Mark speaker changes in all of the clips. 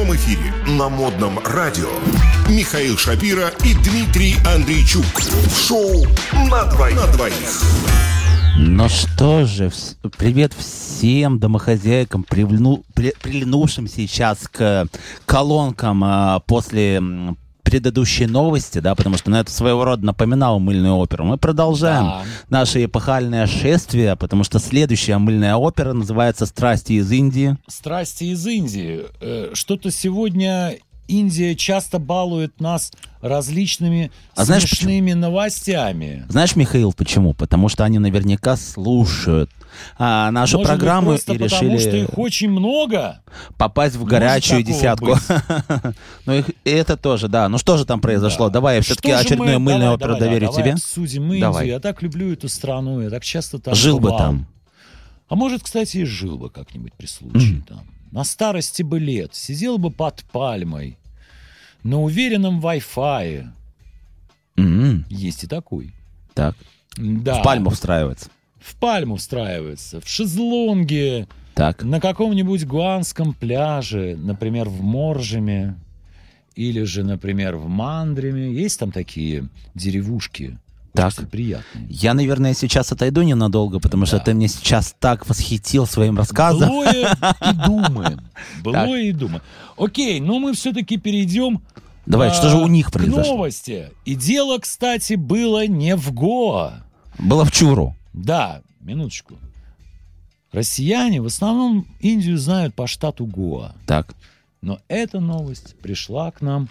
Speaker 1: прямом эфире на модном радио Михаил Шапира и Дмитрий Андрейчук. Шоу на двоих. На двоих.
Speaker 2: Ну что же, привет всем домохозяйкам, привльну- при- сейчас к колонкам а, после м, предыдущей новости, да, потому что ну, это своего рода напоминало мыльную оперу. Мы продолжаем
Speaker 3: Да.
Speaker 2: наше эпохальное шествие, потому что следующая мыльная опера называется «Страсти из Индии».
Speaker 3: Страсти из Индии. Э, Что-то сегодня Индия часто балует нас различными
Speaker 2: А знаешь
Speaker 3: смешными новостями.
Speaker 2: Знаешь, Михаил, почему? Потому что они наверняка слушают а, нашу
Speaker 3: Может быть,
Speaker 2: программу
Speaker 3: просто
Speaker 2: и
Speaker 3: потому,
Speaker 2: решили
Speaker 3: что их очень много.
Speaker 2: попасть в горячую десятку.
Speaker 3: быть?
Speaker 2: ну, их- и это тоже, да. Ну, что же там произошло?
Speaker 3: Да.
Speaker 2: Давай я все-таки очередную
Speaker 3: мы-
Speaker 2: мыльную
Speaker 3: давай,
Speaker 2: оперу
Speaker 3: давай,
Speaker 2: доверю
Speaker 3: давай
Speaker 2: тебе.
Speaker 3: обсудим Индию.
Speaker 2: Давай.
Speaker 3: Я так люблю эту страну, я так часто там
Speaker 2: Жил бы
Speaker 3: бывал.
Speaker 2: там.
Speaker 3: А может, кстати, и жил бы как-нибудь при случае там. На старости бы лет сидел бы под пальмой, на уверенном Wi-Fi.
Speaker 2: М,
Speaker 3: Есть и такой.
Speaker 2: Так.
Speaker 3: Да.
Speaker 2: В пальму встраивается.
Speaker 3: В пальму встраивается, в шезлонге,
Speaker 2: Так.
Speaker 3: на каком-нибудь гуанском пляже, например, в Моржеме, или же, например, в Мандреме. Есть там такие деревушки,
Speaker 2: Так.
Speaker 3: очень приятные.
Speaker 2: Я, наверное, сейчас отойду ненадолго, потому что
Speaker 3: Да.
Speaker 2: ты мне сейчас так восхитил своим рассказом.
Speaker 3: Былое и думаем. Былое и думаем. Окей, но мы все-таки перейдем
Speaker 2: Давай,
Speaker 3: а,
Speaker 2: что же у них произошло?
Speaker 3: новости. И дело, кстати, было не в Гоа.
Speaker 2: Было в Чуру.
Speaker 3: Да, минуточку. Россияне в основном Индию знают по штату Гоа.
Speaker 2: Так.
Speaker 3: Но эта новость пришла к нам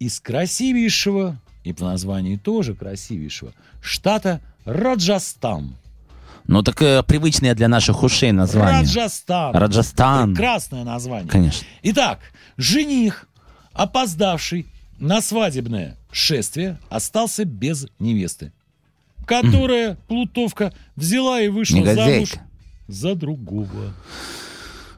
Speaker 3: из красивейшего, и по названию тоже красивейшего, штата Раджастан.
Speaker 2: Ну, так э, привычное для наших ушей название.
Speaker 3: Раджастан.
Speaker 2: Раджастан.
Speaker 3: Прекрасное название.
Speaker 2: Конечно.
Speaker 3: Итак, жених, опоздавший на свадебное шествие, остался без невесты, которая, плутовка, взяла и вышла замуж
Speaker 2: Негодяйка.
Speaker 3: за другого.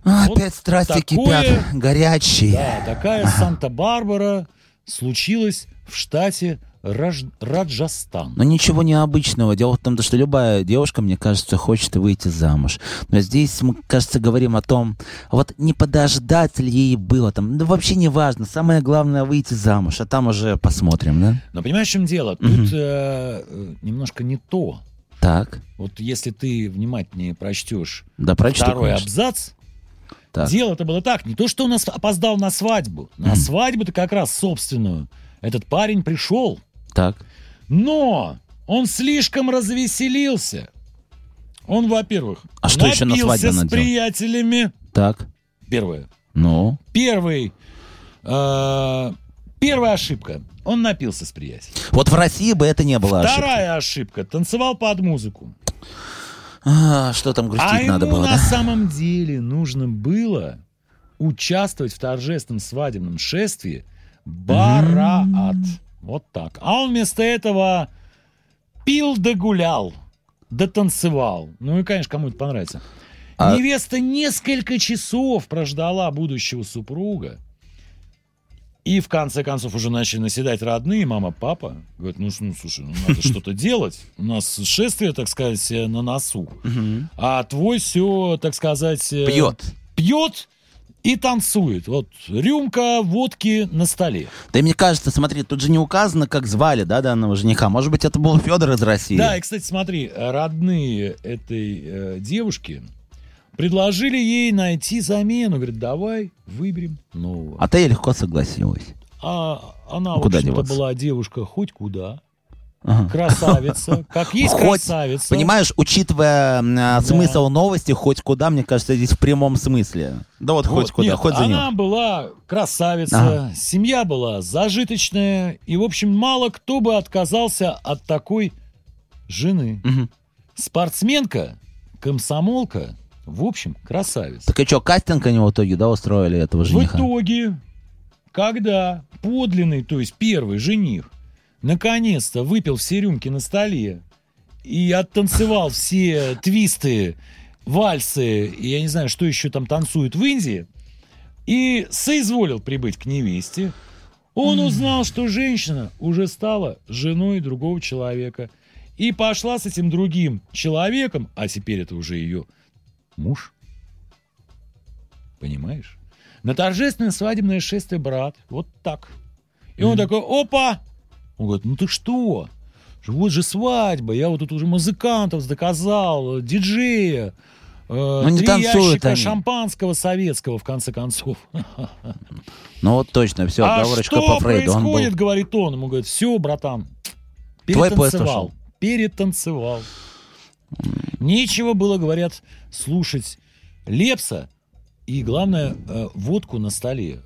Speaker 2: А,
Speaker 3: Вот
Speaker 2: Опять страсти
Speaker 3: такое-
Speaker 2: кипят, горячие.
Speaker 3: Да, такая Санта-Барбара случилась в штате Раж- Раджастан.
Speaker 2: Но ничего необычного. Дело в том, что любая девушка, мне кажется, хочет выйти замуж. Но здесь мы, кажется, говорим о том, вот не подождать ли ей было там. Да вообще не важно. Самое главное выйти замуж, а там уже посмотрим, да?
Speaker 3: Но понимаешь, в чем дело? Тут э, э, немножко не то.
Speaker 2: Так,
Speaker 3: Вот если ты внимательнее прочтешь
Speaker 2: да прочту,
Speaker 3: второй
Speaker 2: конечно.
Speaker 3: абзац,
Speaker 2: Так.
Speaker 3: дело-то было так. Не то, что он ос- опоздал на свадьбу. На свадьбу-то как раз собственную. Этот парень пришел.
Speaker 2: Так,
Speaker 3: Но он слишком развеселился. Он, во-первых,
Speaker 2: А что еще на свадьбе
Speaker 3: с
Speaker 2: надо делать?
Speaker 3: приятелями.
Speaker 2: так,
Speaker 3: Первое.
Speaker 2: ну,
Speaker 3: Первый. э, первая ошибка. Он напился с приятелем.
Speaker 2: вот в России бы это не было.
Speaker 3: Вторая ошибка. Танцевал под музыку.
Speaker 2: А, что там грустить
Speaker 3: а
Speaker 2: надо
Speaker 3: ему
Speaker 2: было,
Speaker 3: на
Speaker 2: да?
Speaker 3: самом деле нужно было участвовать в торжественном свадебном шествии Бараат. Вот так. А он вместо этого пил да гулял, да танцевал. Ну и, конечно, кому это понравится.
Speaker 2: А-
Speaker 3: Невеста несколько часов прождала будущего супруга. И в конце концов уже начали наседать родные, мама, папа. Говорят, ну, ну слушай, ну надо что-то делать. У нас шествие, так сказать, э, на носу. А твой все, так сказать... э,
Speaker 2: Пьет.
Speaker 3: Пьет и танцует. Вот рюмка водки на столе.
Speaker 2: Да и мне кажется, смотри, тут же не указано, как звали, да, данного жениха. Может быть, это был Федор из России.
Speaker 3: Да, и, кстати, смотри, родные этой э, девушки предложили ей найти замену. Говорят, давай выберем нового.
Speaker 2: А ты легко согласилась.
Speaker 3: А она,
Speaker 2: Ну, куда
Speaker 3: в общем-то,
Speaker 2: деваться?
Speaker 3: была девушка хоть куда.
Speaker 2: Ага.
Speaker 3: Красавица. Как есть
Speaker 2: Хоть,
Speaker 3: красавица.
Speaker 2: Понимаешь, учитывая а, смысл новости, хоть куда, мне кажется, здесь в прямом смысле. Да вот, хоть
Speaker 3: Вот,
Speaker 2: куда,
Speaker 3: нет,
Speaker 2: хоть за
Speaker 3: она
Speaker 2: него.
Speaker 3: была красавица,
Speaker 2: Ага.
Speaker 3: семья была зажиточная, и, в общем, мало кто бы отказался от такой жены. Спортсменка, комсомолка, в общем, красавица.
Speaker 2: Так и что, кастинг они в итоге, да, устроили этого
Speaker 3: В
Speaker 2: жениха?
Speaker 3: итоге, когда подлинный, то есть первый жених, наконец-то выпил все рюмки на столе и оттанцевал все твисты, вальсы, и я не знаю, что еще там танцуют в Индии, и соизволил прибыть к невесте, он узнал, что женщина уже стала женой другого человека и пошла с этим другим человеком, а теперь это уже ее муж. Понимаешь? на торжественное свадебное шествие, брат. Вот так. И он такой, опа! Он говорит, ну ты что? Вот же свадьба, я вот тут уже музыкантов заказал, диджея, э,
Speaker 2: не
Speaker 3: три ящика
Speaker 2: они.
Speaker 3: шампанского советского, в конце концов.
Speaker 2: Ну вот точно, все,
Speaker 3: а
Speaker 2: оговорочка
Speaker 3: что
Speaker 2: по Фрейду. Он был.
Speaker 3: происходит, говорит он. Ему говорит, все, братан, перетанцевал. Перетанцевал. Нечего было, говорят, слушать Лепса и, главное, э, водку на столе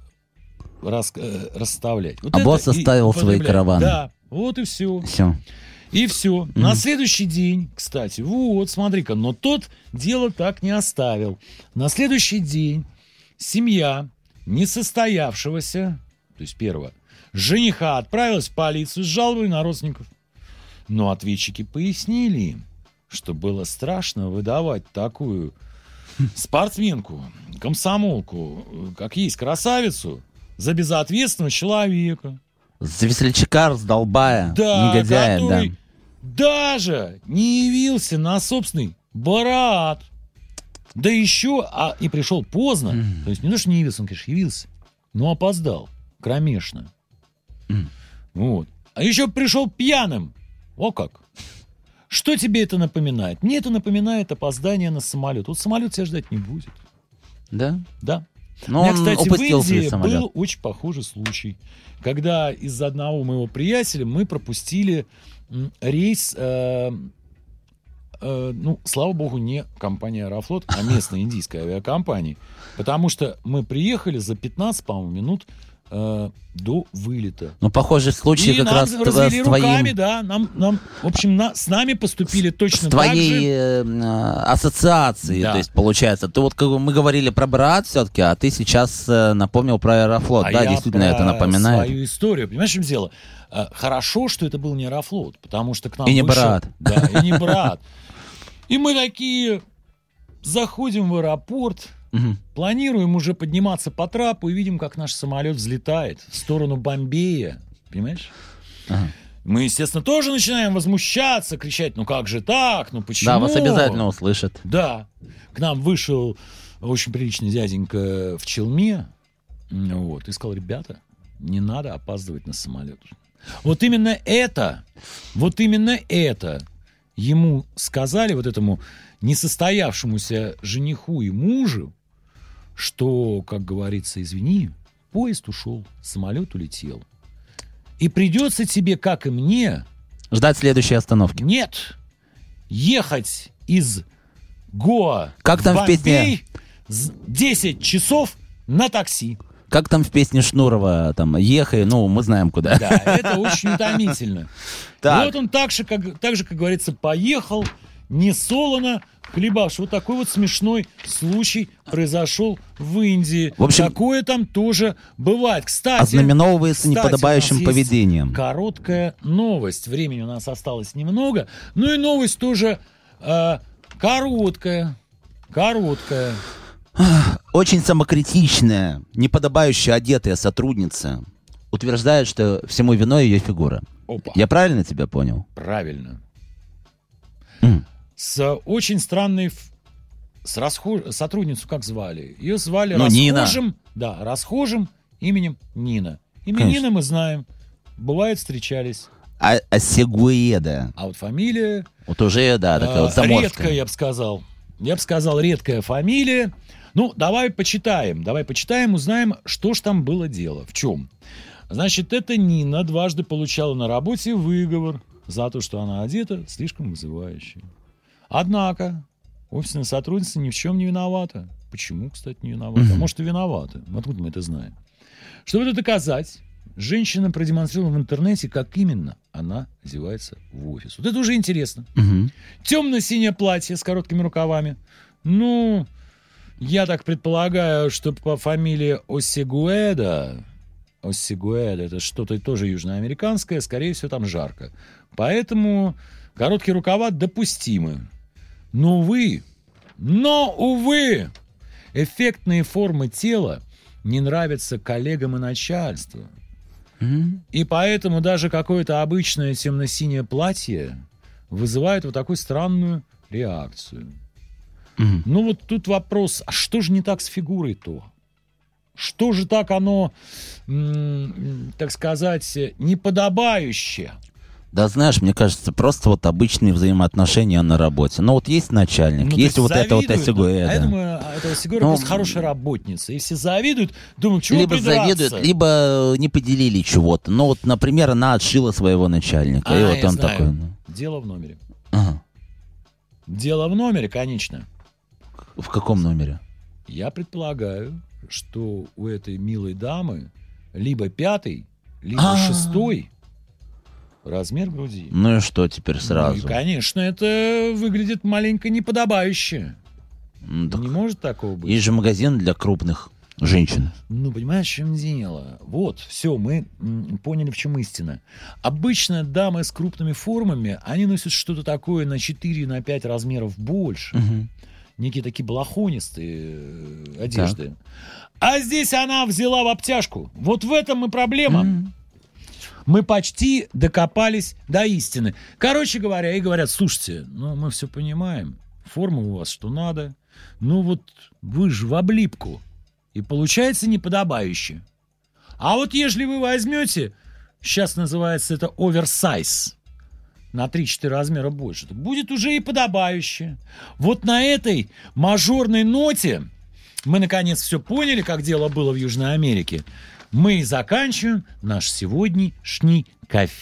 Speaker 3: рас- э, расставлять. Вот
Speaker 2: А босс оставил свои караваны.
Speaker 3: Да, вот и все.
Speaker 2: Все.
Speaker 3: И все. На следующий день, кстати, вот, смотри-ка, но тот дело так не оставил. На следующий день семья несостоявшегося, то есть первого, жениха отправилась в полицию с жалобой на родственников. Но ответчики пояснили им, что было страшно выдавать такую спортсменку, комсомолку, как есть красавицу, за безответственного человека.
Speaker 2: За весельчака раздолбая,
Speaker 3: Да,
Speaker 2: негодяя, да.
Speaker 3: даже не явился на собственный барат. Да еще, а и пришел поздно. То есть не то, что не явился, он, конечно, явился, но опоздал. Кромешно. Вот. А еще пришел пьяным. О как. Что тебе это напоминает? Мне это напоминает опоздание на самолет. Вот самолет тебя ждать не будет.
Speaker 2: Да?
Speaker 3: Да.
Speaker 2: Но
Speaker 3: У меня, кстати, в Индии был очень похожий случай, когда из-за одного моего приятеля мы пропустили рейс, э, э, ну, слава богу, не компания Аэрофлот, а местная индийская авиакомпания, потому что мы приехали за 15, по-моему, минут э, до вылета.
Speaker 2: Ну, похожий случай
Speaker 3: И
Speaker 2: как раз
Speaker 3: развели
Speaker 2: с твоим...
Speaker 3: руками, да, нам, нам, в общем, на- с нами поступили точно
Speaker 2: с
Speaker 3: так
Speaker 2: твоей
Speaker 3: же.
Speaker 2: э, э, ассоциацией,
Speaker 3: Да.
Speaker 2: то есть получается, ты вот как мы говорили про брат все-таки, а ты сейчас э, напомнил про Аэрофлот,
Speaker 3: А
Speaker 2: да, действительно это напоминает.
Speaker 3: свою историю. Понимаешь, в чем дело? Э, Хорошо, что это был не Аэрофлот, потому что к нам
Speaker 2: И не
Speaker 3: вышел-
Speaker 2: брат.
Speaker 3: Да, и не брат. И мы такие заходим в аэропорт,
Speaker 2: Мгм.
Speaker 3: планируем уже подниматься по трапу и видим, как наш самолет взлетает в сторону Бомбея. Понимаешь?
Speaker 2: Ага.
Speaker 3: Мы, естественно, тоже начинаем возмущаться, кричать, ну как же так, ну почему?
Speaker 2: Да, вас обязательно услышат.
Speaker 3: Да. К нам вышел очень приличный дяденька в челме. Вот, и сказал, ребята, не надо опаздывать на самолет. Вот именно это, вот именно это ему сказали, вот этому несостоявшемуся жениху и мужу, что, как говорится, извини, поезд ушел, самолет улетел. И придется тебе, как и мне,
Speaker 2: Ждать следующей остановки.
Speaker 3: нет. Ехать из Гоа
Speaker 2: Как там в
Speaker 3: Бомбей
Speaker 2: песне?
Speaker 3: с- 10 часов на такси.
Speaker 2: Как там в песне Шнурова, там, ехай, ну, мы знаем куда.
Speaker 3: Да, это очень утомительно.
Speaker 2: Так.
Speaker 3: Вот он так же, как, так же, как говорится, поехал, не солоно, хлебавший. Вот такой вот смешной случай произошел в Индии.
Speaker 2: В общем-
Speaker 3: Такое там тоже бывает. Кстати,
Speaker 2: Ознаменовывается
Speaker 3: кстати,
Speaker 2: неподобающим поведением.
Speaker 3: Короткая новость. Времени у нас осталось немного. Ну и новость тоже э, короткая. Короткая.
Speaker 2: Очень самокритичная, неподобающе одетая сотрудница утверждает, что всему виной ее фигура.
Speaker 3: Опа.
Speaker 2: Я правильно тебя понял?
Speaker 3: Правильно.
Speaker 2: М.
Speaker 3: С очень странной... С расхо- сотрудницу как звали? Ее звали
Speaker 2: Ну, Нина.
Speaker 3: расхожим... Да, расхожим именем Нина. Имя
Speaker 2: Конечно.
Speaker 3: Нина мы знаем. Бывает, встречались.
Speaker 2: А, а Сегуэда.
Speaker 3: А вот фамилия...
Speaker 2: Вот уже, да, такая
Speaker 3: А,
Speaker 2: вот заморская.
Speaker 3: редкая, я бы сказал. Я бы сказал, редкая фамилия. Ну, давай почитаем. Давай почитаем, узнаем, что ж там было дело. В чем? Значит, эта Нина дважды получала на работе выговор за то, что она одета слишком вызывающе. Однако, офисная сотрудница ни в чем не виновата. Почему, кстати, не виновата? А может, и виновата. Откуда мы это знаем? Чтобы это доказать, женщина продемонстрировала в интернете, как именно она одевается в офис. Вот это уже интересно.
Speaker 2: Мгм.
Speaker 3: Темно-синее платье с короткими рукавами. Ну, я так предполагаю, что по фамилии Осигуэда, Осигуэда, это что-то тоже южноамериканское, скорее всего, там жарко. Поэтому короткие рукава допустимы. Но, увы, но, увы, эффектные формы тела не нравятся коллегам и начальству.
Speaker 2: Мгм.
Speaker 3: И поэтому даже какое-то обычное темно-синее платье вызывает вот такую странную реакцию.
Speaker 2: Мгм.
Speaker 3: Ну вот тут вопрос, а что же не так с фигурой-то? Что же так оно, так сказать, неподобающее?
Speaker 2: Да знаешь, мне кажется, просто вот обычные взаимоотношения на работе. Ну вот есть начальник,
Speaker 3: Ну,
Speaker 2: есть вот это вот
Speaker 3: завидуют,
Speaker 2: осягуя.
Speaker 3: А я думаю, а эта Сигура
Speaker 2: Ну,
Speaker 3: просто хорошая работница. И все завидуют, думают, чего
Speaker 2: либо
Speaker 3: придраться?
Speaker 2: завидуют, либо не поделили чего-то. Ну вот, например, она отшила своего начальника. и
Speaker 3: А,
Speaker 2: вот
Speaker 3: я
Speaker 2: он
Speaker 3: знаю.
Speaker 2: такой. ну,
Speaker 3: Дело в номере.
Speaker 2: ага.
Speaker 3: Дело в номере, конечно.
Speaker 2: В каком номере?
Speaker 3: Я предполагаю, что у этой милой дамы либо пятый, либо
Speaker 2: А.
Speaker 3: шестой размер груди.
Speaker 2: Ну и что теперь
Speaker 3: Ну и,
Speaker 2: сразу?
Speaker 3: конечно, это выглядит маленько неподобающе.
Speaker 2: Ну, так
Speaker 3: Не может такого быть.
Speaker 2: Есть же магазин для крупных женщин.
Speaker 3: Ну, понимаешь, в чем дело? Вот, все, мы поняли, в чем истина. Обычно дамы с крупными формами, они носят что-то такое на 4 на 5 размеров больше.
Speaker 2: Мгм.
Speaker 3: Некие такие балахонистые э, одежды. А здесь она взяла в обтяжку. Вот в этом и проблема.
Speaker 2: М.
Speaker 3: Мы почти докопались до истины. Короче говоря, и говорят, слушайте, ну мы все понимаем, форма у вас что надо, ну вот вы же в облипку, и получается неподобающе. А вот если вы возьмете, сейчас называется это оверсайз, на 3-4 размера больше, то будет уже и подобающе. Вот на этой мажорной ноте мы наконец все поняли, как дело было в Южной Америке. Мы заканчиваем наш сегодняшний кофе.